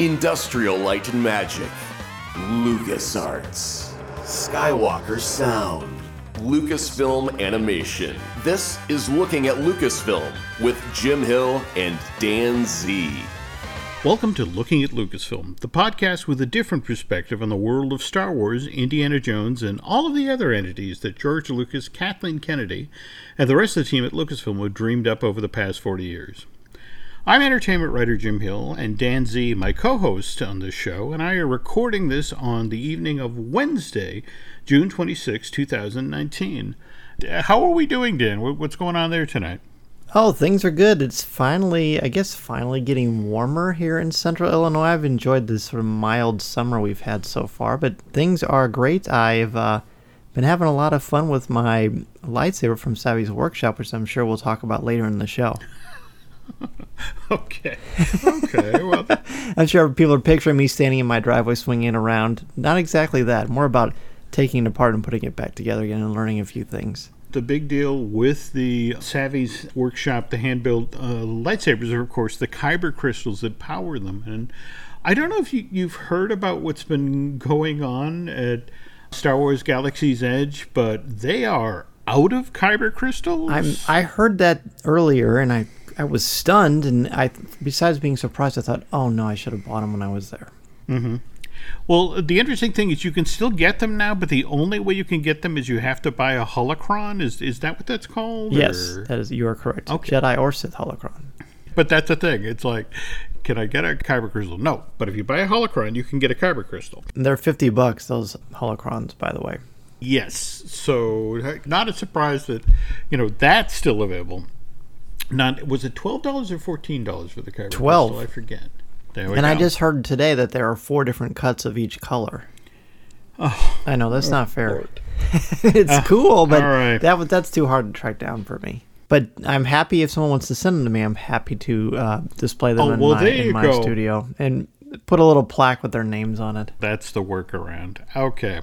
Industrial Light and Magic, LucasArts, Skywalker Sound, Lucasfilm Animation. This is Looking at Lucasfilm with Jim Hill and Dan Zehr. Welcome to Looking at Lucasfilm, the podcast with a different perspective on the world of Star Wars, Indiana Jones, and all of the other entities that George Lucas, Kathleen Kennedy, and the rest of the team at Lucasfilm have dreamed up over the past 40 years. I'm entertainment writer Jim Hill, and Dan Zehr, my co host on this show, and I are recording this on the evening of Wednesday, June 26, 2019. How are we doing, Dan? What's going on there tonight? Oh, things are good. It's finally, I guess, finally getting warmer here in central Illinois. I've enjoyed this sort of mild summer we've had so far, but things are great. I've uh, been having a lot of fun with my lightsaber from Savi's workshop, which I'm sure we'll talk about later in the show. okay. Okay. Well, I'm sure people are picturing me standing in my driveway swinging around. Not exactly that. More about taking it apart and putting it back together again and learning a few things. The big deal with the Savi's workshop, the hand built uh, lightsabers, are, of course, the kyber crystals that power them. And I don't know if you, you've heard about what's been going on at Star Wars Galaxy's Edge, but they are out of kyber crystals. I'm, I heard that earlier, and I I was stunned, and I besides being surprised, I thought, oh no, I should have bought them when I was there. Mm-hmm. Well, the interesting thing is you can still get them now, but the only way you can get them is you have to buy a holocron. Is is that what that's called? Yes, or? that is. You are correct. Okay. Jedi or Sith holocron. But that's the thing. It's like, can I get a kyber crystal? No. But if you buy a holocron, you can get a kyber crystal. And they're fifty bucks. Those holocrons, by the way. Yes. So not a surprise that you know that's still available. Not was it twelve dollars or fourteen dollars for the kyber Twelve. Crystal? I forget. and go. I just heard today that there are four different cuts of each color. Oh, I know that's oh, not fair. it's uh, cool, but right. that that's too hard to track down for me. But I'm happy if someone wants to send them to me. I'm happy to uh, display them oh, in well, my, in my studio and put a little plaque with their names on it. That's the workaround. Okay.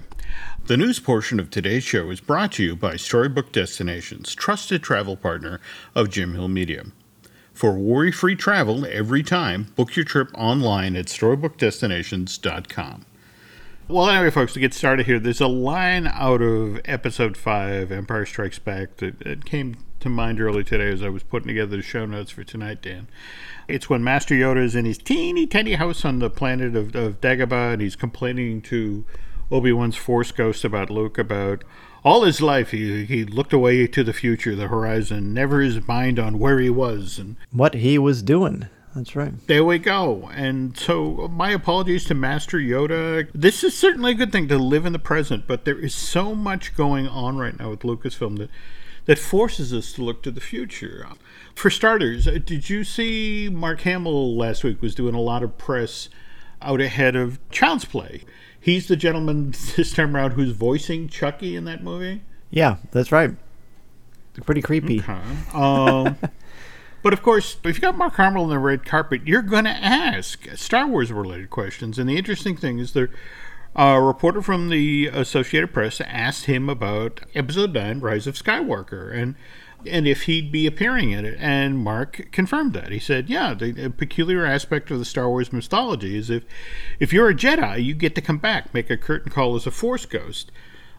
The news portion of today's show is brought to you by Storybook Destinations, trusted travel partner of Jim Hill Media. For worry free travel every time, book your trip online at storybookdestinations.com. Well, anyway, folks, to get started here, there's a line out of episode 5, Empire Strikes Back, that, that came to mind early today as I was putting together the show notes for tonight, Dan. It's when Master Yoda is in his teeny tiny house on the planet of, of Dagobah and he's complaining to Obi Wan's Force Ghost about Luke about all his life he he looked away to the future, the horizon, never his mind on where he was and what he was doing. That's right. There we go. And so, my apologies to Master Yoda. This is certainly a good thing to live in the present, but there is so much going on right now with Lucasfilm that that forces us to look to the future. For starters, uh, did you see Mark Hamill last week was doing a lot of press out ahead of Child's Play? He's the gentleman this time around who's voicing Chucky in that movie. Yeah, that's right. Pretty creepy. Okay. Um, but of course, if you got Mark Hamill on the red carpet, you're going to ask Star Wars related questions. And the interesting thing is, there, a reporter from the Associated Press asked him about Episode Nine: Rise of Skywalker, and and if he'd be appearing in it. And Mark confirmed that. He said, "Yeah, the peculiar aspect of the Star Wars mythology is if if you're a Jedi, you get to come back, make a curtain call as a Force ghost."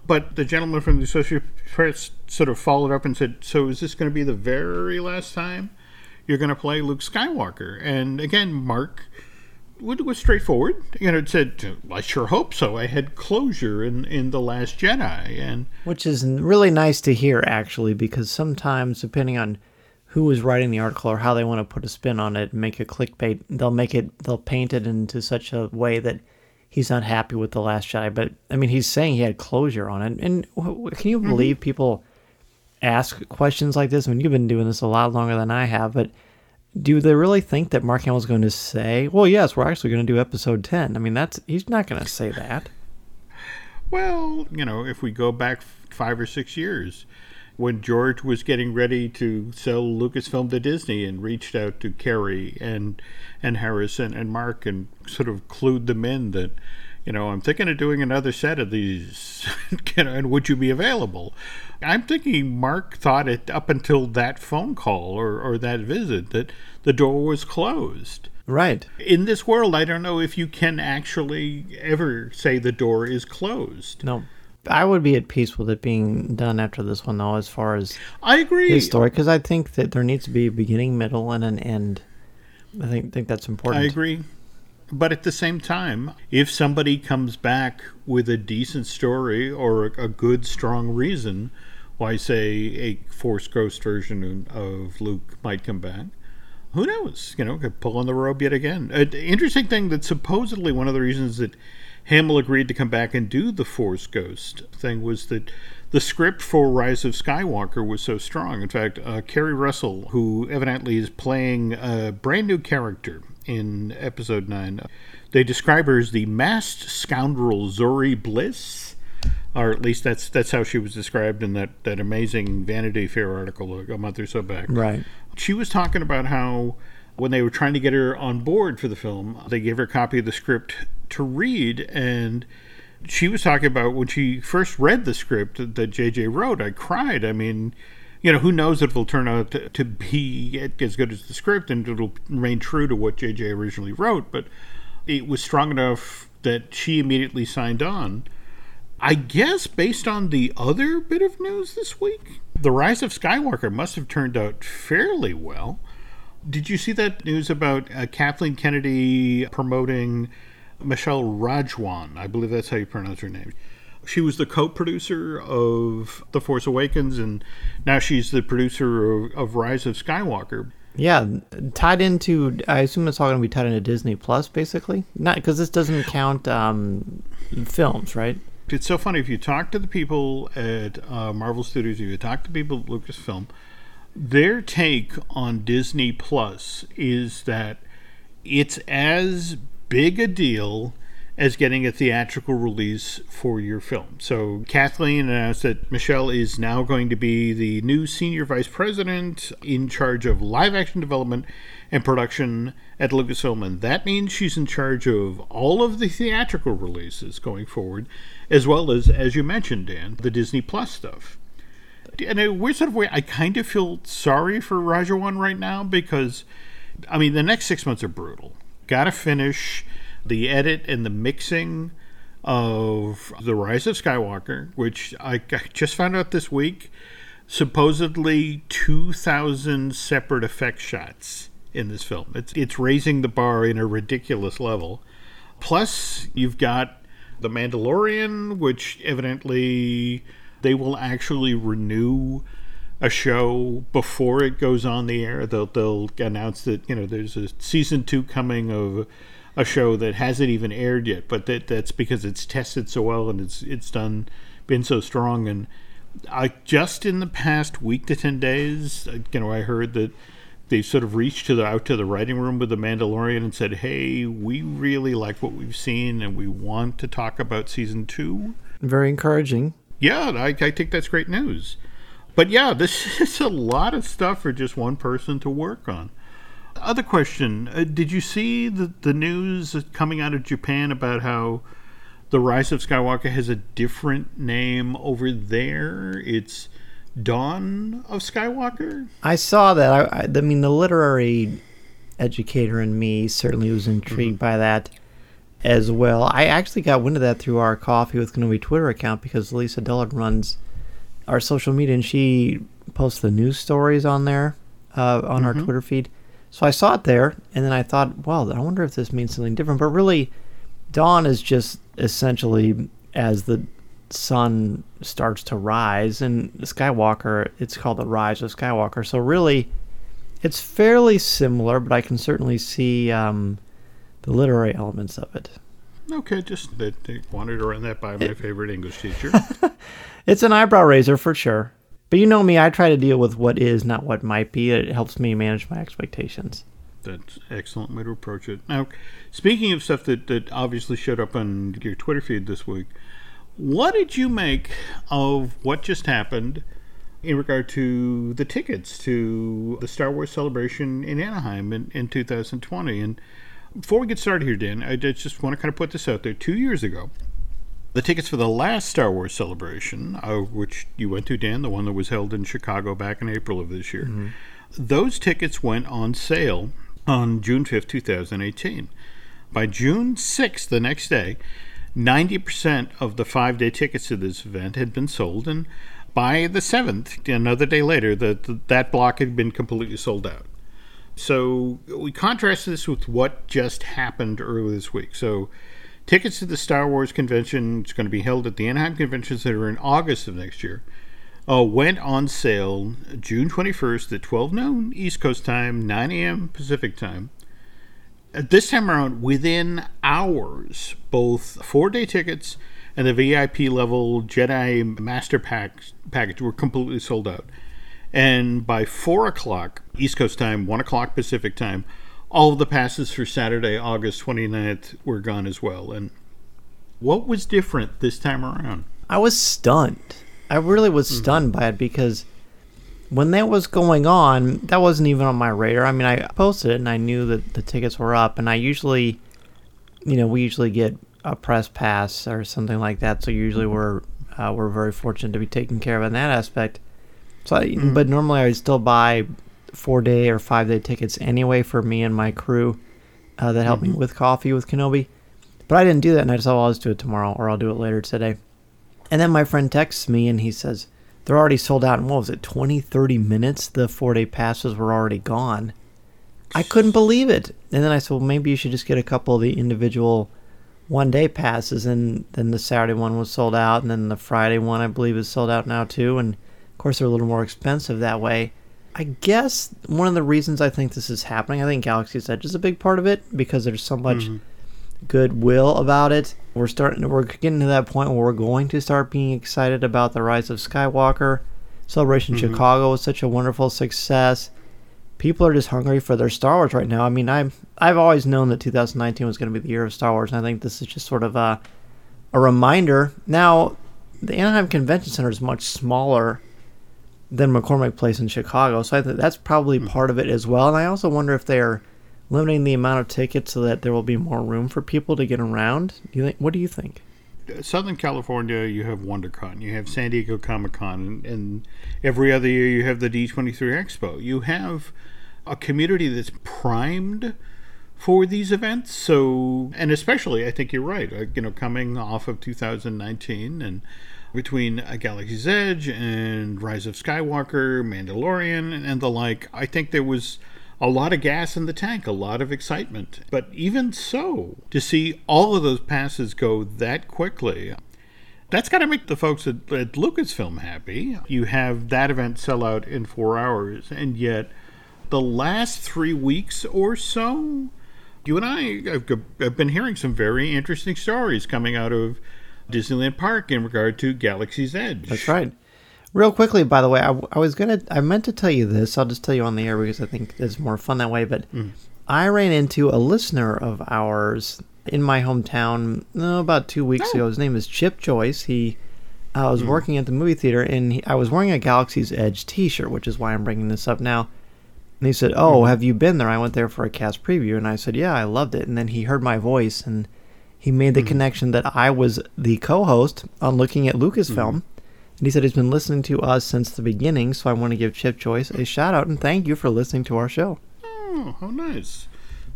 But the gentleman from the Associated Press sort of followed up and said, "So is this going to be the very last time you're going to play Luke Skywalker?" And again, Mark was straightforward. You know, it said, "I sure hope so." I had closure in in the Last Jedi, and which is really nice to hear, actually, because sometimes, depending on who is writing the article or how they want to put a spin on it and make a clickbait, they'll make it, they'll paint it into such a way that he's not happy with the Last Jedi. But I mean, he's saying he had closure on it, and can you mm-hmm. believe mm-hmm. people ask questions like this? I mean, you've been doing this a lot longer than I have, but do they really think that Mark Hamill's going to say, "Well, yes, we're actually going to do episode 10"? I mean, that's he's not going to say that. Well, you know, if we go back 5 or 6 years when George was getting ready to sell Lucasfilm to Disney and reached out to Carrie and and Harrison and Mark and sort of clued them in that you know, I'm thinking of doing another set of these, and would you be available? I'm thinking Mark thought it up until that phone call or, or that visit that the door was closed. Right. In this world, I don't know if you can actually ever say the door is closed. No. I would be at peace with it being done after this one, though, as far as I agree. his story, because I think that there needs to be a beginning, middle, and an end. I think think that's important. I agree. But at the same time, if somebody comes back with a decent story or a, good, strong reason why, say, a Force Ghost version of Luke might come back, who knows? You know, could pull on the robe yet again. An interesting thing that supposedly one of the reasons that Hamill agreed to come back and do the Force Ghost thing was that the script for Rise of Skywalker was so strong. In fact, uh, Keri Russell, who evidently is playing a brand new character in Episode 9, they describe her as the masked scoundrel Zorii Bliss. Or at least that's that's how she was described in that, that amazing Vanity Fair article a month or so back. Right. She was talking about how when they were trying to get her on board for the film, they gave her a copy of the script to read, and she was talking about when she first read the script that JJ wrote. I cried. I mean, you know, who knows if it'll turn out to, to be as good as the script and it'll remain true to what JJ originally wrote, but it was strong enough that she immediately signed on. I guess based on the other bit of news this week, The Rise of Skywalker must have turned out fairly well. Did you see that news about uh, Kathleen Kennedy promoting Michelle Rejwan? I believe that's how you pronounce her name. She was the co-producer of The Force Awakens, and now she's the producer of, of Rise of Skywalker. Yeah, tied into. I assume it's all going to be tied into Disney Plus, basically. Not because this doesn't count um, films, right? It's so funny if you talk to the people at uh, Marvel Studios, if you talk to people at Lucasfilm, their take on Disney Plus is that it's as big a deal as getting a theatrical release for your film. So Kathleen announced that Michelle is now going to be the new senior vice president in charge of live action development and production at Lucasfilm, and that means she's in charge of all of the theatrical releases going forward, as well as, as you mentioned, Dan, the Disney Plus stuff in a weird sort of way, I kind of feel sorry for Rejwan right now because, I mean, the next six months are brutal. Got to finish the edit and the mixing of The Rise of Skywalker, which I, just found out this week. Supposedly 2,000 separate effect shots in this film. It's, it's raising the bar in a ridiculous level. Plus, you've got The Mandalorian, which evidently they will actually renew a show before it goes on the air. They'll they'll announce that you know there's a season two coming of a show that hasn't even aired yet, but that that's because it's tested so well and it's it's done been so strong. And I just in the past week to ten days, uh, you know, I heard that they sort of reached to the out to the writing room with the Mandalorian and said, "Hey, we really like what we've seen, and we want to talk about season two. Very encouraging. Yeah, I, I think that's great news. But yeah, this is a lot of stuff for just one person to work on. Other question: uh, Did you see the the news coming out of Japan about how the Rise of Skywalker has a different name over there? It's Dawn of Skywalker. I saw that. I, I, I mean, the literary educator in me certainly was intrigued by that as well. I actually got wind of that through our Coffee with Kenobi Twitter account because Lisa Dillard runs our social media and she posts the news stories on there uh, on our Twitter feed. So I saw it there and then I thought, well, I wonder if this means something different. But really, dawn is just essentially as the sun starts to rise, and Skywalker, it's called the Rise of Skywalker. So really, it's fairly similar, but I can certainly see um, the literary elements of it. Okay, just that wanted to run that by my favorite English teacher. It's an eyebrow raiser for sure. But you know me, I try to deal with what is, not what might be. It helps me manage my expectations. That's excellent way to approach it. Now, speaking of stuff that, that obviously showed up on your Twitter feed this week, what did you make of what just happened in regard to the tickets to the Star Wars celebration in Anaheim in, in 2020? And before we get started here, Dan, I just want to kind of put this out there. Two years ago, the tickets for the last Star Wars celebration, uh, which you went to, Dan, the one that was held in Chicago back in April of this year, those tickets went on sale on June 5th, 2018. By June 6th, the next day, 90% of the five day tickets to this event had been sold, and by the 7th, another day later, the, that block had been completely sold out. So we contrast this with what just happened earlier this week. So tickets to the Star Wars convention is going to be held at the Anaheim Convention Center in August of next year. Uh, went on sale June 21st at 12 noon East Coast time, 9 a.m. Pacific time. At this time around, within hours, both four day tickets and the VIP level Jedi Master Pack package were completely sold out. And by 4 o'clock East Coast time, 1 o'clock Pacific time, all the passes for Saturday, August 29th were gone as well. And what was different this time around? I was stunned. I really was mm-hmm. stunned by it because when that was going on, that wasn't even on my radar. I mean, I posted it and I knew that the tickets were up, and I usually, you know, we usually get a press pass or something like that. So usually we're uh, we're very fortunate to be taken care of in that aspect. So, I, mm-hmm. but normally I would still buy four day or five day tickets anyway for me and my crew uh, that helped mm-hmm. me with coffee with Kenobi. But I didn't do that, and I just thought, well, I'll just do it tomorrow, or I'll do it later today. And then my friend texts me and he says, they're already sold out in what was it, 20, 30 minutes? The four day passes were already gone. I couldn't believe it. And then I said, well, maybe you should just get a couple of the individual one day passes. And then the Saturday one was sold out. And then the Friday one, I believe, is sold out now too. And of course, they're a little more expensive that way. I guess one of the reasons I think this is happening, I think Galaxy's Edge is a big part of it because there's so much. Mm-hmm goodwill about it. We're starting. We're getting to that point where we're going to start being excited about the rise of Skywalker. Celebration mm-hmm. Chicago was such a wonderful success. People are just hungry for their Star Wars right now. I mean, I've I've always known that 2019 was going to be the year of Star Wars, and I think this is just sort of a a reminder. Now, the Anaheim Convention Center is much smaller than McCormick Place in Chicago, so I think that's probably mm-hmm. part of it as well. And I also wonder if they're limiting the amount of tickets so that there will be more room for people to get around? Do you think? What do you think? Southern California, you have WonderCon, you have San Diego Comic Con, and, and every other year you have the D23 Expo. You have a community that's primed for these events. So, and especially, I think you're right. Uh, you know, coming off of 2019 and between A Galaxy's Edge and Rise of Skywalker, Mandalorian, and the like, I think there was a lot of gas in the tank, a lot of excitement. But even so, to see all of those passes go that quickly, that's got to make the folks at, at, Lucasfilm happy. You have that event sell out in four hours, and yet the last three weeks or so, you and I have, have been hearing some very interesting stories coming out of Disneyland Park in regard to Galaxy's Edge. That's right. Real quickly, by the way, I, I, was gonna, I meant to tell you this. I'll just tell you on the air because I think it's more fun that way. But mm. I ran into a listener of ours in my hometown oh, about two weeks oh. ago. His name is Chip Joyce. He, I was mm. working at the movie theater, and he, I was wearing a Galaxy's Edge T-shirt, which is why I'm bringing this up now. And he said, "Oh, mm. have you been there? I went there for a cast preview." And I said, "Yeah, I loved it." And then he heard my voice, and he made the mm. connection that I was the co-host on Looking at Lucasfilm. Mm. And he said he's been listening to us since the beginning, so I want to give Chip Joyce a shout out and thank you for listening to our show. Oh, how nice.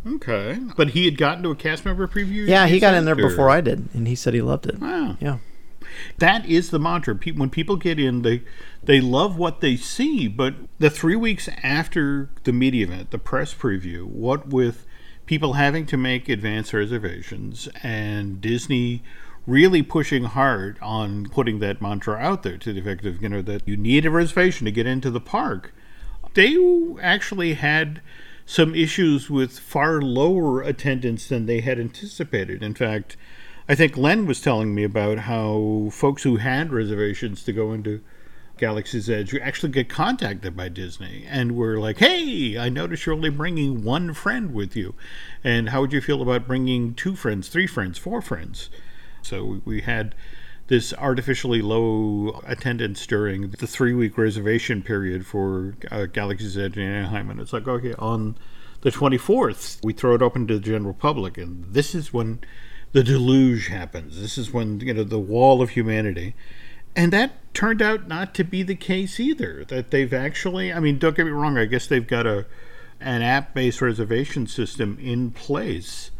Okay. But he had gotten to a cast member preview? Yeah, he got in there or? before I did, and he said he loved it. Wow. Yeah. That is the mantra. When people get in, they they love what they see. But the three weeks after the media event, the press preview, what with people having to make advance reservations and Disney really pushing hard on putting that mantra out there to the effect of, you know, that you need a reservation to get into the park. They actually had some issues with far lower attendance than they had anticipated. In fact, I think Len was telling me about how folks who had reservations to go into Galaxy's Edge we actually get contacted by Disney and were like, hey, I notice you're only bringing one friend with you. And how would you feel about bringing two friends, three friends, four friends? So we had this artificially low attendance during the three week reservation period for uh, Galaxy's Edge in Anaheim. And it's like, okay, on the 24th, we throw it open to the general public. And this is when the deluge happens. This is when, you know, the wall of humanity. And that turned out not to be the case either. That they've actually, I mean, don't get me wrong, I guess they've got a an app based reservation system in place.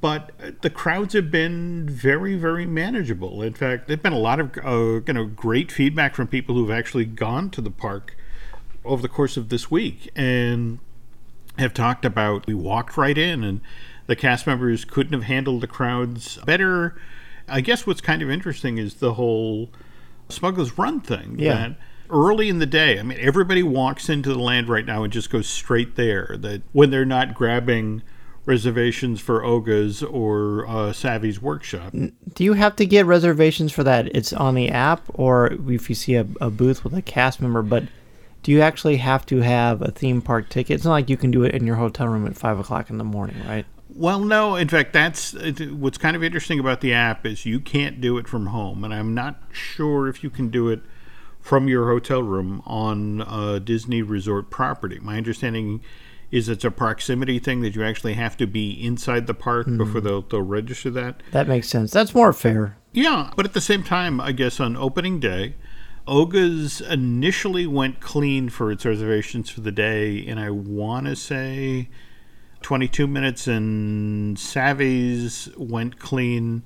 But the crowds have been very, very manageable. In fact, there's been a lot of uh, you know great feedback from people who've actually gone to the park over the course of this week and have talked about we walked right in and the cast members couldn't have handled the crowds better. I guess what's kind of interesting is the whole Smuggler's Run thing. Yeah. That early in the day, I mean, everybody walks into the land right now and just goes straight there. That when they're not grabbing reservations for Oga's or uh, Savi's workshop. Do you have to get reservations for that? It's on the app, or if you see a, a booth with a cast member, but do you actually have to have a theme park ticket? It's not like you can do it in your hotel room at five o'clock in the morning, right? Well, no. In fact, that's it- what's kind of interesting about the app is you can't do it from home, and I'm not sure if you can do it from your hotel room on a Disney resort property. My understanding is it's a proximity thing that you actually have to be inside the park hmm. before they'll, they'll register that. That makes sense. That's more fair. Yeah, but at the same time, I guess on opening day, Oga's initially went clean for its reservations for the day, and I want to say 22 minutes, and Savi's went clean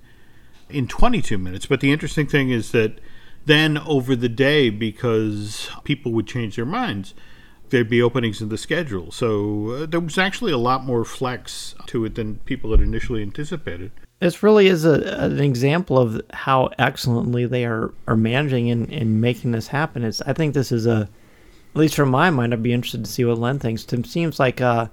in 22 minutes. But the interesting thing is that then over the day, because people would change their minds, there'd be openings in the schedule. So uh, there was actually a lot more flex to it than people had initially anticipated. This really is a, an example of how excellently they are, are managing and, and making this happen. It's I think this is a, at least from my mind, I'd be interested to see what Len thinks. Tim seems like a,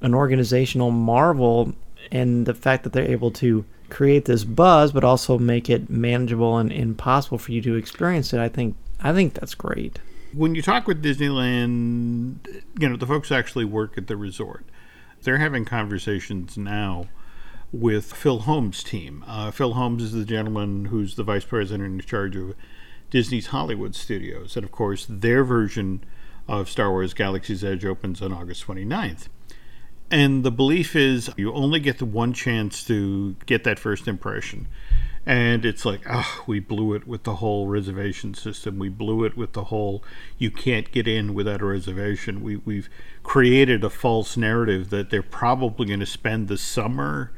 an organizational marvel and the fact that they're able to create this buzz, but also make it manageable and, and possible for you to experience it. I think I think that's great. when you talk with Disneyland, you know, the folks actually work at the resort. They're having conversations now with Phil Holmes' team. Uh, Phil Holmes is the gentleman who's the vice president in charge of Disney's Hollywood studios. And of course, their version of Star Wars Galaxy's Edge opens on August 29th. And the belief is you only get the one chance to get that first impression. And it's like, oh, we blew it with the whole reservation system. We blew it with the whole you can't get in without a reservation. We, we've created a false narrative that they're probably going to spend the summer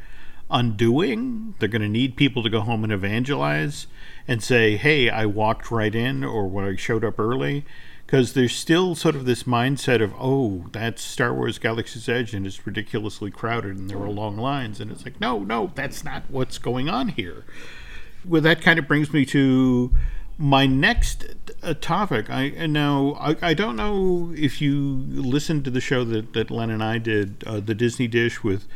undoing. They're going to need people to go home and evangelize and say, hey, I walked right in or when I showed up early because there's still sort of this mindset of oh that's star wars galaxy's edge and it's ridiculously crowded and there are long lines and it's like no no that's not what's going on here well that kind of brings me to my next uh, topic i and now I, I don't know if you listened to the show that, that len and i did uh, the disney dish with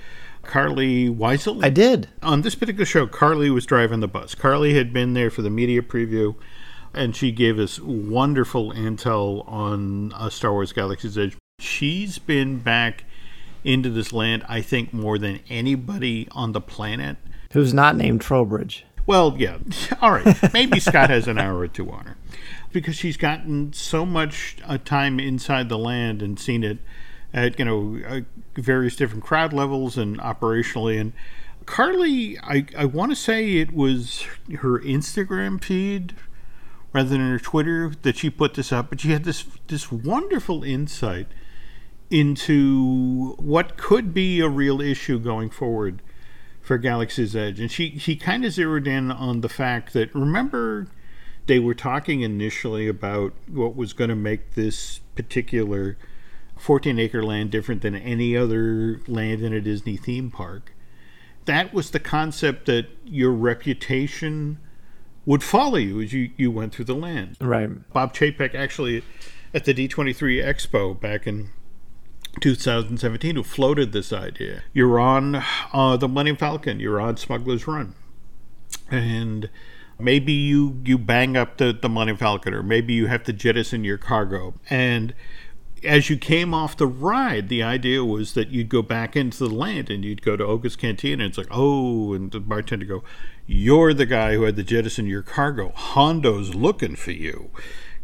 carly weisel I did. on this particular show, Carly was driving the bus. Carly had been there for the media preview, and she gave us wonderful intel on uh, Star Wars Galaxy's Edge. She's been back into this land, I think, more than anybody on the planet. Who's not named Trowbridge? Well, yeah, all right. Maybe Scott has an hour or two on her because she's gotten so much uh, time inside the land and seen it at you know uh, various different crowd levels and operationally. And Carly, I I want to say it was her Instagram feed rather than her Twitter that she put this up, but she had this this wonderful insight into what could be a real issue going forward for Galaxy's Edge. And she, she kind of zeroed in on the fact that, remember, they were talking initially about what was going to make this particular 14 acre land different than any other land in a Disney theme park. That was the concept that your reputation would follow you as you, you went through the land. Right. Bob Chapek actually at the D23 Expo back in 2017 who floated this idea. You're on uh, the Millennium Falcon, you're on Smuggler's Run. And maybe you you bang up the, the Millennium Falcon or maybe you have to jettison your cargo. And as you came off the ride, the idea was that you'd go back into the land and you'd go to Oga's Cantina. And it's like, oh, and the bartender go, you're the guy who had to jettison your cargo. Hondo's looking for you,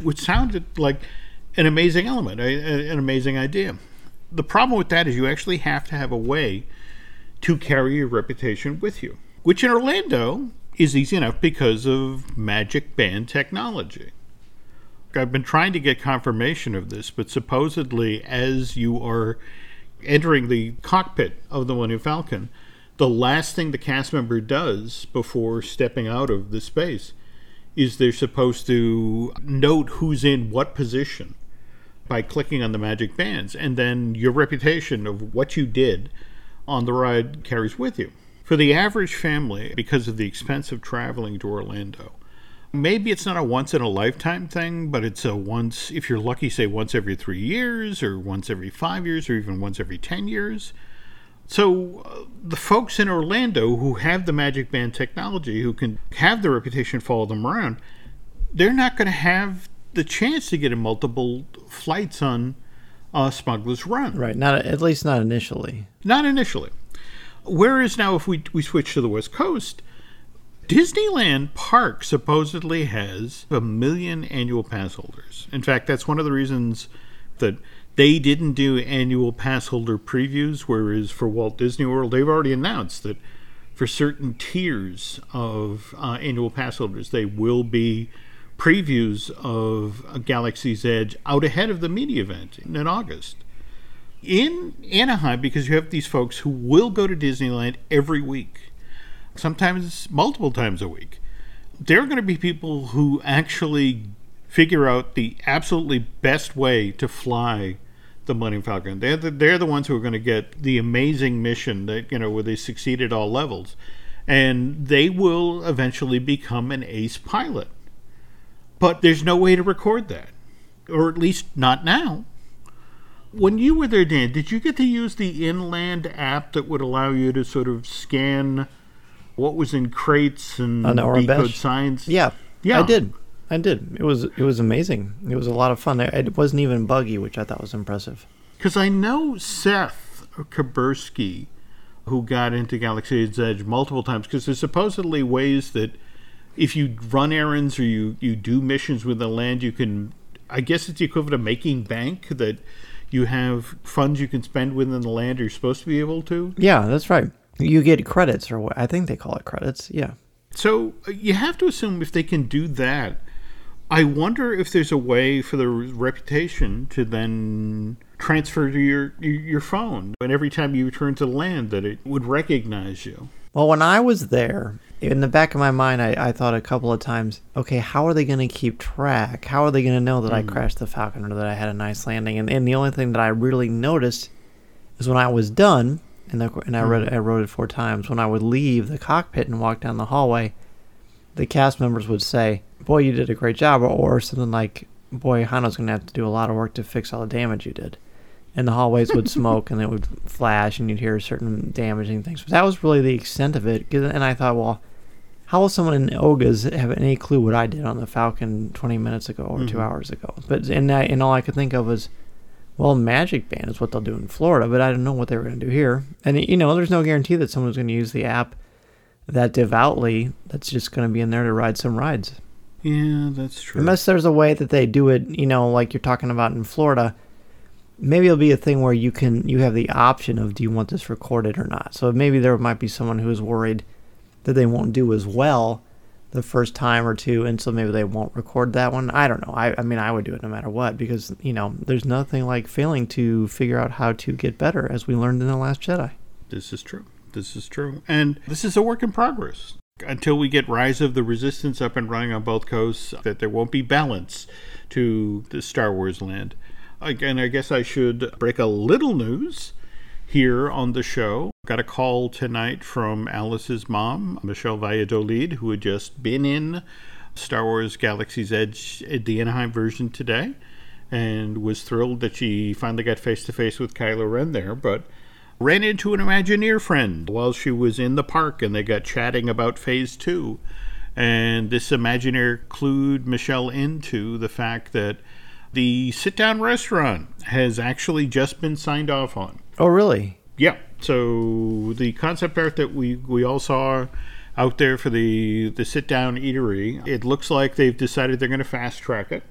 which sounded like an amazing element, an amazing idea. The problem with that is you actually have to have a way to carry your reputation with you, which in Orlando is easy enough because of Magic Band technology. I've been trying to get confirmation of this, but supposedly, as you are entering the cockpit of the Millennium Falcon, the last thing the cast member does before stepping out of the space is they're supposed to note who's in what position by clicking on the magic bands, and then your reputation of what you did on the ride carries with you. For the average family, because of the expense of traveling to Orlando, maybe it's not a once in a lifetime thing, but it's a once, if you're lucky, say once every three years, or once every five years, or even once every 10 years. So, uh, the folks in Orlando who have the Magic Band technology, who can have the reputation follow them around, they're not going to have the chance to get in multiple flights on uh, Smuggler's Run. Right. Not at least not initially. Not initially. Whereas now, if we we switch to the West Coast, Disneyland Park supposedly has a million annual pass holders. In fact, that's one of the reasons that they didn't do annual pass holder previews, whereas for Walt Disney World, they've already announced that for certain tiers of uh, annual pass holders, they will be previews of Galaxy's Edge out ahead of the media event in, in August. In Anaheim, because you have these folks who will go to Disneyland every week, sometimes multiple times a week, there are going to be people who actually figure out the absolutely best way to fly the Millennium Falcon. They're the, they're the ones who are going to get the amazing mission that, you know, where they succeed at all levels. And they will eventually become an ace pilot. But there's no way to record that, or at least not now. When you were there, Dan, did you get to use the inland app that would allow you to sort of scan what was in crates and On our decode signs? Yeah. Yeah. I did. I did. It was it was amazing. It was a lot of fun. It it wasn't even buggy, which I thought was impressive. Because I know Seth Kubersky, who got into Galaxy's Edge multiple times, because there's supposedly ways that if you run errands or you, you do missions with the land, you can, I guess it's the equivalent of making bank, that you have funds you can spend within the land, you're supposed to be able to. Yeah, that's right. You get credits, or what I think they call it credits. Yeah. So uh, you have to assume if they can do that, I wonder if there's a way for the reputation to then transfer to your your phone, and every time you return to land, that it would recognize you. Well, when I was there, in the back of my mind, I, I thought a couple of times, okay, how are they going to keep track? How are they going to know that I crashed the Falcon or that I had a nice landing? And, and the only thing that I really noticed is when I was done, and, the, and I hmm. read I wrote it four times. When I would leave the cockpit and walk down the hallway, the cast members would say, "Boy, you did a great job," or, or something like, "Boy, Hondo's going to have to do a lot of work to fix all the damage you did." And the hallways would smoke and it would flash, and you'd hear certain damaging things. But that was really the extent of it. And I thought, well, how will someone in Oga's have any clue what I did on the Falcon 20 minutes ago or two mm-hmm. hours ago? But and I, and all I could think of was, well, Magic Band is what they'll do in Florida, but I don't know what they were going to do here. And you know, there's no guarantee that someone's going to use the app that devoutly. That's just going to be in there to ride some rides. Yeah, that's true. Unless there's a way that they do it, you know, like you're talking about in Florida. Maybe it'll be a thing where you can you have the option of do you want this recorded or not. So maybe there might be someone who is worried that they won't do as well the first time or two, and so maybe they won't record that one. I don't know. I, I mean, I would do it no matter what because you know there's nothing like failing to figure out how to get better, as we learned in the Last Jedi. This is true. This is true. And this is a work in progress. Until we get Rise of the Resistance up and running on both coasts, that there won't be balance to the Star Wars land. Again, I guess I should break a little news here on the show. Got a call tonight from Alice's mom, Michelle Valladolid, who had just been in Star Wars Galaxy's Edge, the Anaheim version today, and was thrilled that she finally got face to face with Kylo Ren there. But ran into an Imagineer friend while she was in the park and they got chatting about phase two. And this Imagineer clued Michelle into the fact that the sit down restaurant has actually just been signed off on. Oh, really? Yeah. So the concept art that we, we all saw out there for the, the sit down eatery, it looks like they've decided they're going to fast track it.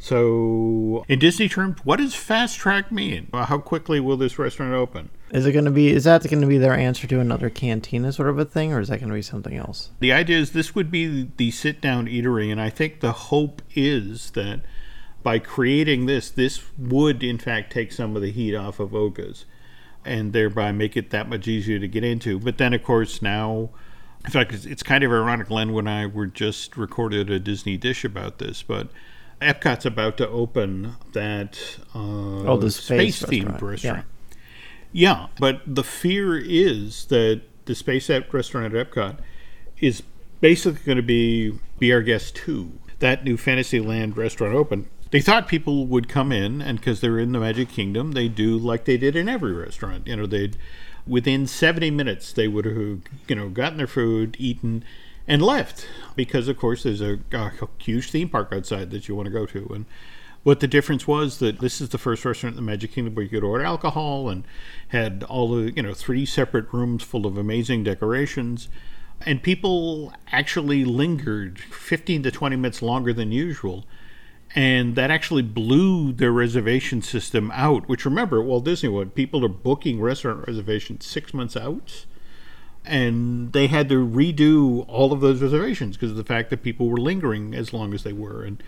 So, in Disney terms, what does fast track mean? How quickly will this restaurant open? Is it going to be? Is that going to be their answer to another cantina sort of a thing, or is that going to be something else? The idea is this would be the sit down eatery, and I think the hope is that by creating this, this would in fact take some of the heat off of Oga's. And thereby make it that much easier to get into. But then, of course, now, in fact, it's, it's kind of ironic. Len and I were just recorded a Disney dish about this, but Epcot's about to open that uh, Oh, the space themed restaurant. restaurant. Yeah, but the fear is that the Space Ep restaurant at Epcot is basically going to be Be Our Guest 2. That new Fantasyland restaurant opened. They thought people would come in, and because they're in the Magic Kingdom, they do like they did in every restaurant. You know, they'd within 70 minutes they would have, you know, gotten their food, eaten, and left because, of course, there's a, a huge theme park outside that you want to go to, and what the difference was that this is the first restaurant in the Magic Kingdom where you could order alcohol and had all the, you know, three separate rooms full of amazing decorations. And people actually lingered 15 to 20 minutes longer than usual. And that actually blew their reservation system out, which remember, Walt Disney World, people are booking restaurant reservations six months out. And they had to redo all of those reservations because of the fact that people were lingering as long as they were. And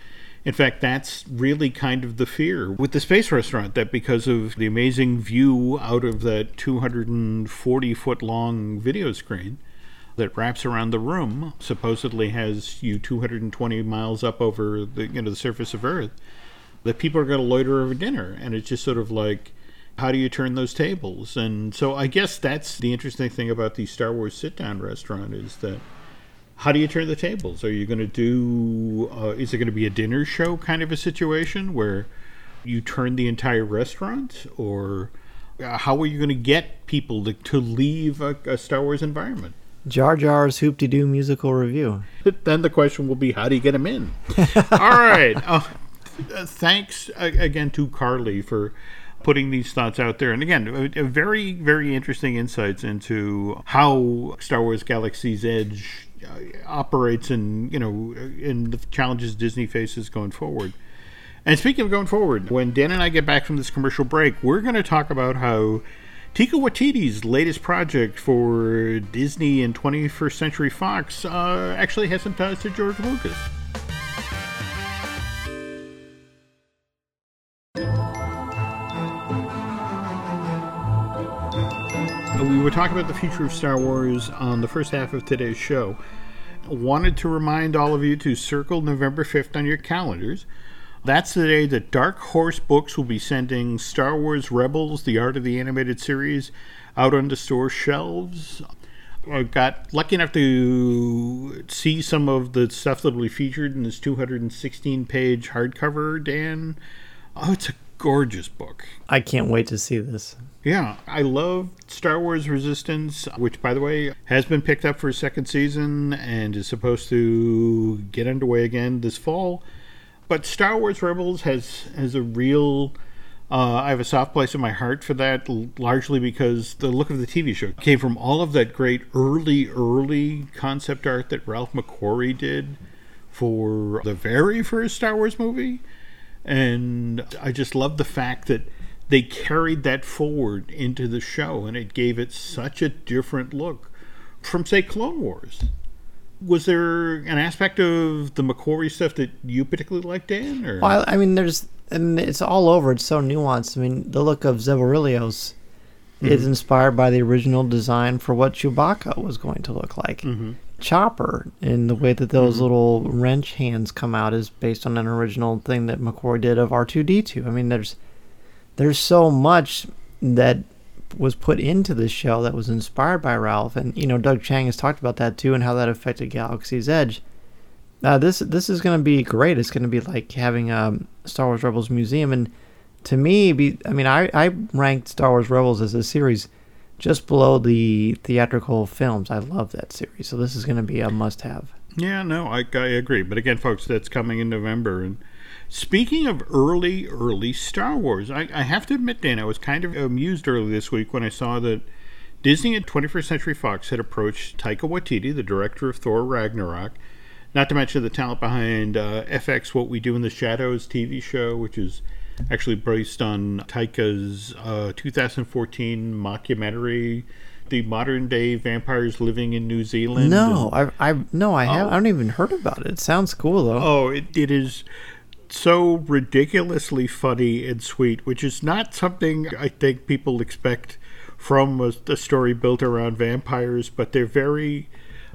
in fact, that's really kind of the fear with the space restaurant that because of the amazing view out of that 240 foot long video screen that wraps around the room, supposedly has you 220 miles up over the you know the surface of Earth, that people are going to loiter over dinner, and it's just sort of like. How do you turn those tables? And so I guess that's the interesting thing about the Star Wars sit down restaurant is that how do you turn the tables? Are you going to do? Uh, is it going to be a dinner show kind of a situation where you turn the entire restaurant, or uh, how are you going to get people to, to leave a, a Star Wars environment? Jar Jar's Hoop Doo musical review. Then the question will be, how do you get them in? All right. Uh, thanks uh, again to Carly for putting these thoughts out there. And again, a, a very, very interesting insights into how Star Wars Galaxy's Edge uh, operates and, you know, in the challenges Disney faces going forward. And speaking of going forward, when Dan and I get back from this commercial break, we're going to talk about how Taika Waititi's latest project for Disney and 21st Century Fox uh, actually has some ties to George Lucas. We were talking about the future of Star Wars on the first half of today's show. Wanted to remind all of you to circle November 5th on your calendars. That's the day that Dark Horse Books will be sending Star Wars Rebels, the Art of the Animated Series, out onto store shelves. I got lucky enough to see some of the stuff that will be featured in this 216 page hardcover, Dan. Oh, it's a gorgeous book. I can't wait to see this. Yeah, I love Star Wars Resistance, which, by the way, has been picked up for a second season and is supposed to get underway again this fall. But Star Wars Rebels has has a real. Uh, I have a soft place in my heart for that, largely because the look of the TV show came from all of that great early, early concept art that Ralph McQuarrie did for the very first Star Wars movie. And I just love the fact that they carried that forward into the show and it gave it such a different look from, say, Clone Wars. Was there an aspect of the McQuarrie stuff that you particularly liked, Dan? Or? Well, I mean, there's, and it's all over. It's so nuanced. I mean, the look of Zeb Orrelios is mm-hmm. inspired by the original design for what Chewbacca was going to look like. Mm-hmm. Chopper, and the way that those mm-hmm. little wrench hands come out, is based on an original thing that McCoy did of R two D two. I mean, there's there's so much that was put into this show that was inspired by Ralph, and you know, Doug Chiang has talked about that too, and how that affected Galaxy's Edge. Uh, this this is going to be great. It's going to be like having a Star Wars Rebels museum, and to me, be I mean, I I ranked Star Wars Rebels as a series just below the theatrical films. I love that series, so this is going to be a must-have. Yeah, no, I, I agree. But again, folks, that's coming in November. And speaking of early, early Star Wars, I, I have to admit, Dan, I was kind of amused early this week when I saw that Disney and 21st Century Fox had approached Taika Waititi, the director of Thor Ragnarok, not to mention the talent behind uh, FX What We Do in the Shadows TV show, which is actually based on Taika's uh, 2014 mockumentary, The Modern Day Vampires Living in New Zealand. No, I I no, I have I don't even heard about it. It sounds cool though. Oh, it, it is so ridiculously funny and sweet, which is not something I think people expect from a, a story built around vampires, but they're very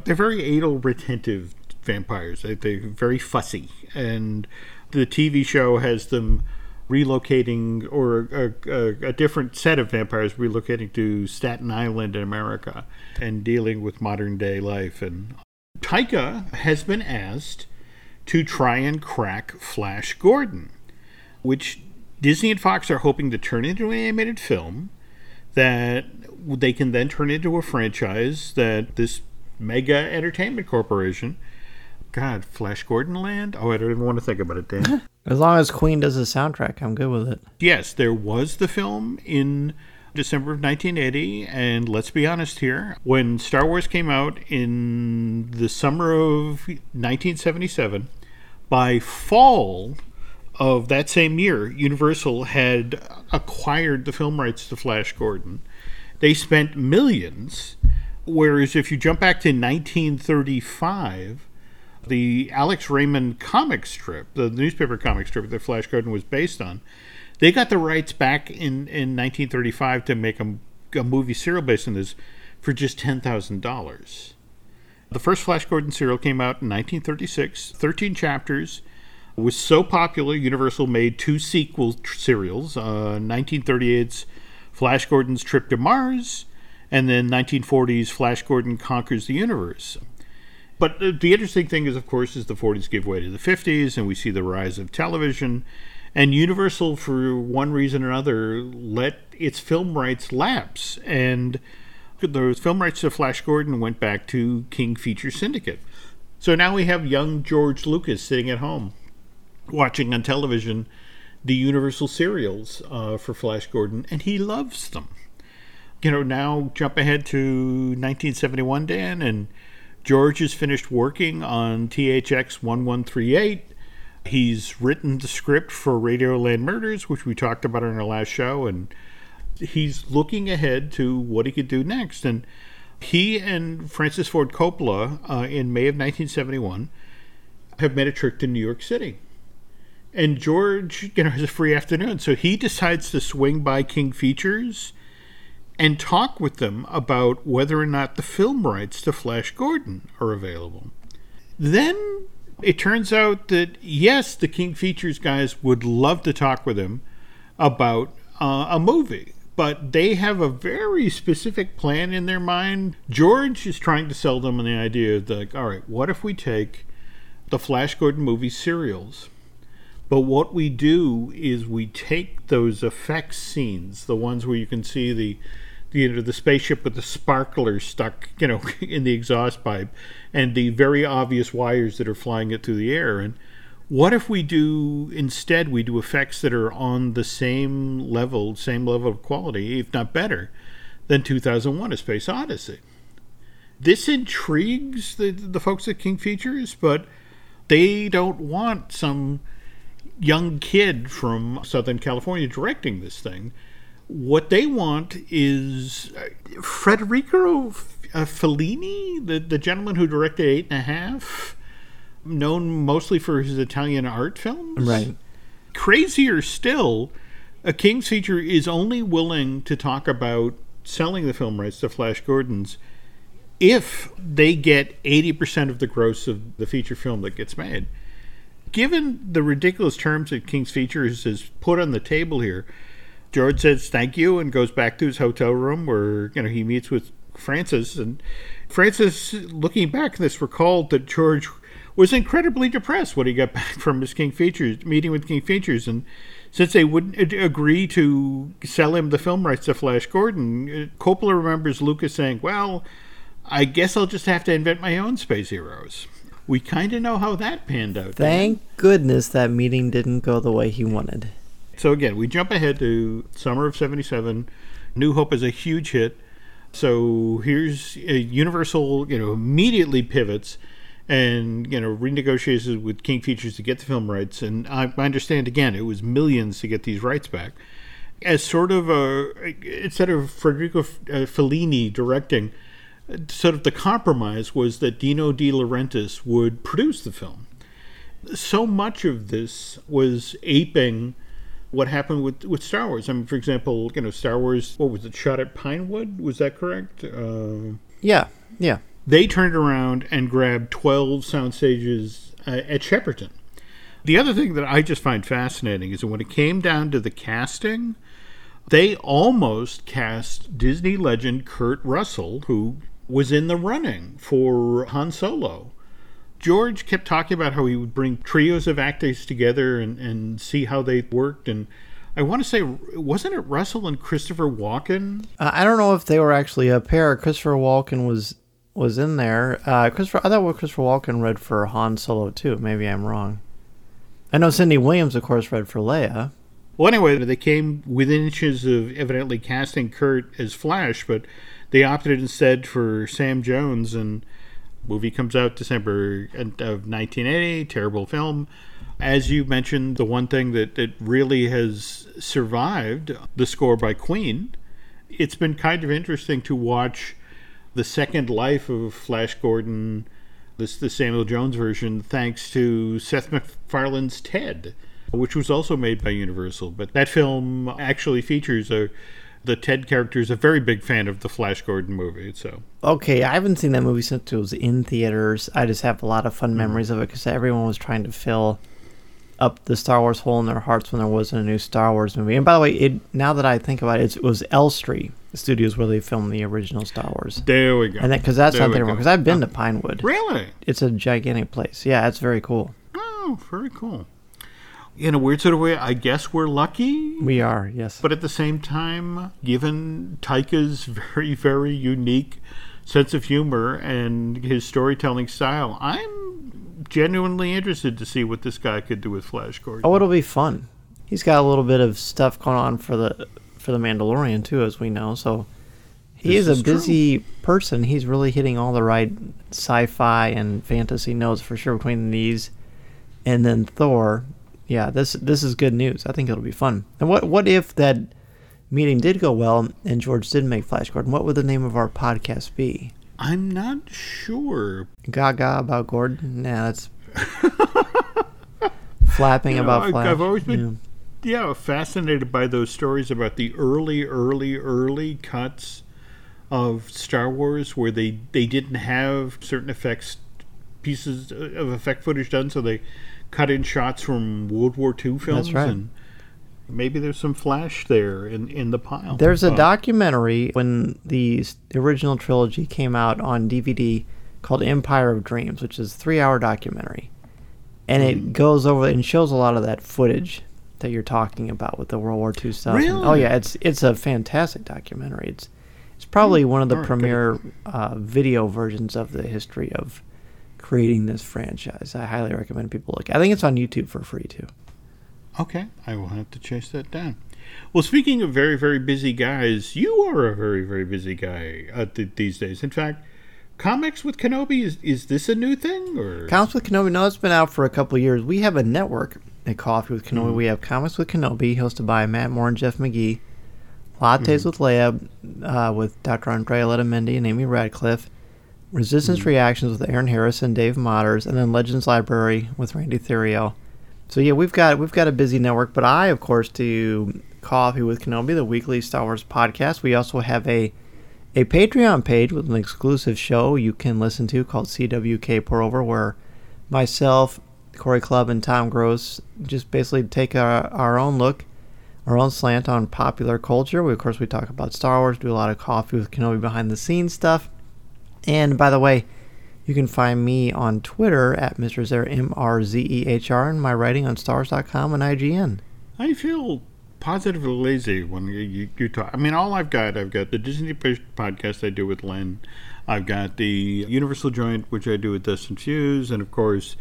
they're very anal retentive vampires. They, they're very fussy, and the TV show has them relocating or a, a, a, different set of vampires relocating to Staten Island in America and dealing with modern day life. And Taika has been asked to try and crack Flash Gordon, which Disney and Fox are hoping to turn into an animated film that they can then turn into a franchise that this mega entertainment corporation God, Flash Gordon Land? Oh, I don't even want to think about it, Dan. as long as Queen does the soundtrack, I'm good with it. Yes, there was the film in December of 1980, and let's be honest here, when Star Wars came out in the summer of 1977, by fall of that same year, Universal had acquired the film rights to Flash Gordon. They spent millions, whereas if you jump back to 1935, the Alex Raymond comic strip, the newspaper comic strip that Flash Gordon was based on, they got the rights back in, in 1935 to make a, a movie serial based on this for just $10,000. The first Flash Gordon serial came out in 1936, 13 chapters. was so popular, Universal made two sequel serials uh, 1938's Flash Gordon's Trip to Mars, and then 1940's Flash Gordon Conquers the Universe. But the interesting thing is, of course, is the 40s give way to the 50s, and we see the rise of television. And Universal, for one reason or another, let its film rights lapse. And the film rights to Flash Gordon went back to King Feature Syndicate. So now we have young George Lucas sitting at home watching on television the Universal serials uh, for Flash Gordon, and he loves them. You know, now jump ahead to 1971, Dan, and George has finished working on THX 1138. He's written the script for Radioland Murders, which we talked about in our last show, and he's looking ahead to what he could do next. And he and Francis Ford Coppola, uh, in May of 1971, have made a trip to New York City. And George, you know, has a free afternoon, so he decides to swing by King Features and talk with them about whether or not the film rights to Flash Gordon are available. Then it turns out that yes, the King Features guys would love to talk with him about uh, a movie, but they have a very specific plan in their mind. George is trying to sell them on the idea of like, all right, what if we take the Flash Gordon movie serials? But what we do is we take those effects scenes, the ones where you can see the you know the spaceship with the sparkler stuck you know in the exhaust pipe and the very obvious wires that are flying it through the air and what if we do instead we do effects that are on the same level same level of quality if not better than 2001 a space odyssey? This intrigues the, the folks at king features but they don't want some young kid from southern california directing this thing. What they want is uh, Federico uh, Fellini, the, the gentleman who directed Eight and a Half, known mostly for his Italian art films. Right. Crazier still, a King's feature is only willing to talk about selling the film rights to Flash Gordon's if they get 80% of the gross of the feature film that gets made. Given the ridiculous terms that King's Features has put on the table here, George says thank you and goes back to his hotel room where you know he meets with Francis and Francis, looking back at this, recalled that George was incredibly depressed when he got back from his King Features meeting with King Features, and since they wouldn't agree to sell him the film rights to Flash Gordon, uh, Coppola remembers Lucas saying, "Well, I guess I'll just have to invent my own space heroes." We kind of know how that panned out. Thank goodness that meeting didn't go the way he wanted. So again, we jump ahead to summer of 77. New Hope is a huge hit. So here's Universal, you know, immediately pivots and, you know, renegotiates with King Features to get the film rights. And I understand, again, it was millions to get these rights back. As sort of a, instead of Federico uh, Fellini directing, sort of the compromise was that Dino De Laurentiis would produce the film. So much of this was aping what happened with with Star Wars. I mean, for example, you know, Star Wars. What was it? Shot at Pinewood. Was that correct? Uh, Yeah, yeah. They turned around and grabbed 12 sound stages uh, at Shepperton. The other thing that I just find fascinating is that when it came down to the casting, they almost cast Disney legend Kurt Russell, who was in the running for Han Solo. George kept talking about how he would bring trios of actors together and, and see how they worked. And I want to say, wasn't it Russell and Christopher Walken? Uh, I don't know if they were actually a pair. Christopher Walken was was in there. Uh, Christopher, I thought what Christopher Walken read for Han Solo too. Maybe I'm wrong. I know Cindy Williams, of course, read for Leia. Well, anyway, they came within inches of evidently casting Kurt as Flash, but they opted instead for Sam Jones, and movie comes out December of 1980. Terrible film. As you mentioned, the one thing that, that really has survived the score by Queen, it's been kind of interesting to watch the second life of Flash Gordon, this the Samuel Jones version, thanks to Seth MacFarlane's Ted, which was also made by Universal. But that film actually features a the Ted character is a very big fan of the Flash Gordon movie. So Okay, I haven't seen that movie since it was in theaters. I just have a lot of fun hmm. memories of it because everyone was trying to fill up the Star Wars hole in their hearts when there wasn't a new Star Wars movie. And by the way, it now that I think about it, it was Elstree Studios where they filmed the original Star Wars. there we go. And because that's There not there because I've been to oh. Pinewood. really. It's a gigantic place. Yeah, it's very cool. Oh, very cool. In a weird sort of way, I guess we're lucky. We are, yes. But at the same time, given Taika's very, very unique sense of humor and his storytelling style, I'm genuinely interested to see what this guy could do with Flash Gordon. Oh, it'll be fun. He's got a little bit of stuff going on for the for the Mandalorian too, as we know. So he This is a true. busy person. He's really hitting all the right sci-fi and fantasy notes for sure between these, and then Thor. Yeah, this this is good news. I think it'll be fun. And what what if that meeting did go well and George did make Flash Gordon? What would the name of our podcast be? I'm not sure. Gaga about Gordon? Nah, that's flapping You know, about Flash. I've always been Yeah. fascinated by those stories about the early, early, early cuts of Star Wars where they they didn't have certain effects pieces of effect footage done, so they cut in shots from World War II films. right. And maybe there's some flash there in in the pile. There's a Uh, documentary when the original trilogy came out on DVD called Empire of Dreams, which is a three-hour documentary, and Hmm. it goes over and shows a lot of that footage that you're talking about with the World War II stuff. And- oh yeah, it's it's a fantastic documentary. It's it's probably one of the right, premier uh, video versions of the history of creating this franchise. I highly recommend people look. I think it's on YouTube for free too. Okay, I will have to chase that down. Well, speaking of very, very busy guys, you are a very, very busy guy uh, th- these days. In fact, comics with Kenobi is is this a new thing or? Comics with Kenobi. No, it's been out for a couple of years. We have a network at Coffee with Kenobi. Mm-hmm. We have Comics with Kenobi, hosted by Matt Moore and Jeff McGee. Lattes mm-hmm. with Leia, uh, with Dr. Andrea Letamendi and Amy Ratcliffe. Resistance mm-hmm. Reactions with Aaron Harris and Dave Motters, and then Legends Library with Randy Theriot. So yeah, we've got we've got a busy network, but I of course do Coffee with Kenobi, the weekly Star Wars podcast. We also have a a Patreon page with an exclusive show you can listen to called CWK Pour Over, where myself, Cory Clubb and Tom Gross just basically take our, our own look, our own slant on popular culture. We, of course, we talk about Star Wars, do a lot of Coffee with Kenobi behind the scenes stuff. And by the way, you can find me on Twitter at Mr. Zehr, M R Z E H R, and my writing on stars.com and IGN. I feel positively lazy when you, you, talk. I mean, all I've got, I've got the Disney podcast I do with Len. I've got the Universal Joint, which I do with Dustin Fuse, and of course,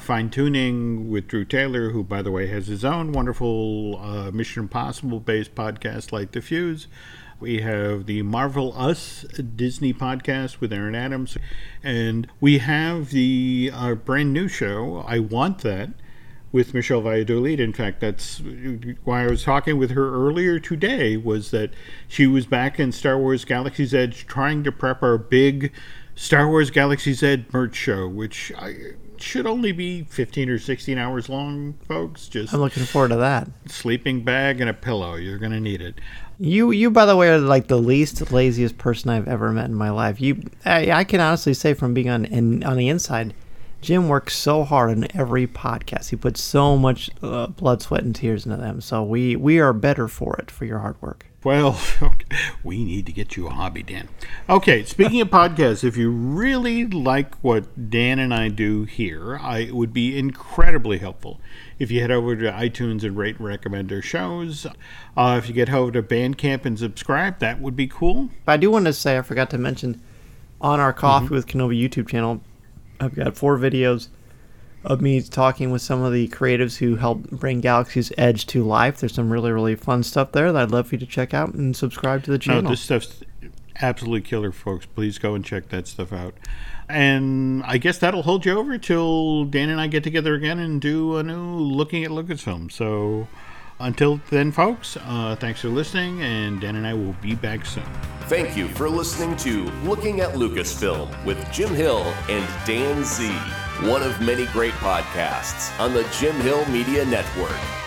Fine Tuning with Drew Taylor, who, by the way, has his own wonderful uh, Mission Impossible based podcast like The Fuse. We have the Marvel Us Disney podcast with Aaron Adams. And we have the uh, brand new show, I Want That, with Michelle Valladolid. In fact, that's why I was talking with her earlier today, was that she was back in Star Wars Galaxy's Edge trying to prep our big Star Wars Galaxy's Edge merch show, which I, should only be 15 or 16 hours long, folks. Just I'm looking forward to that. sleeping bag and a pillow. You're going to need it. You, you, by the way, are like the least laziest person I've ever met in my life. You, I, I can honestly say from being on in, on the inside, Jim works so hard on every podcast. He puts so much uh, blood, sweat, and tears into them. So we, we are better for it for your hard work. Well, we need to get you a hobby, Dan. Okay, speaking of podcasts, if you really like what Dan and I do here, I, it would be incredibly helpful if you head over to iTunes and rate and recommend our shows. Uh, if you get over to Bandcamp and subscribe, that would be cool. But I do want to say, I forgot to mention, on our Coffee with Kenobi YouTube channel, I've got four videos of me talking with some of the creatives who helped bring Galaxy's Edge to life. There's some really, really fun stuff there that I'd love for you to check out and subscribe to the No, channel. this stuff's absolutely killer, folks. Please go and check that stuff out. And I guess that'll hold you over till Dan and I get together again and do a new looking at Lucasfilm. So until then, folks, uh, thanks for listening, and Dan and I will be back soon. Thank you for listening to Looking at Lucasfilm with Jim Hill and Dan Z, one of many great podcasts on the Jim Hill Media Network.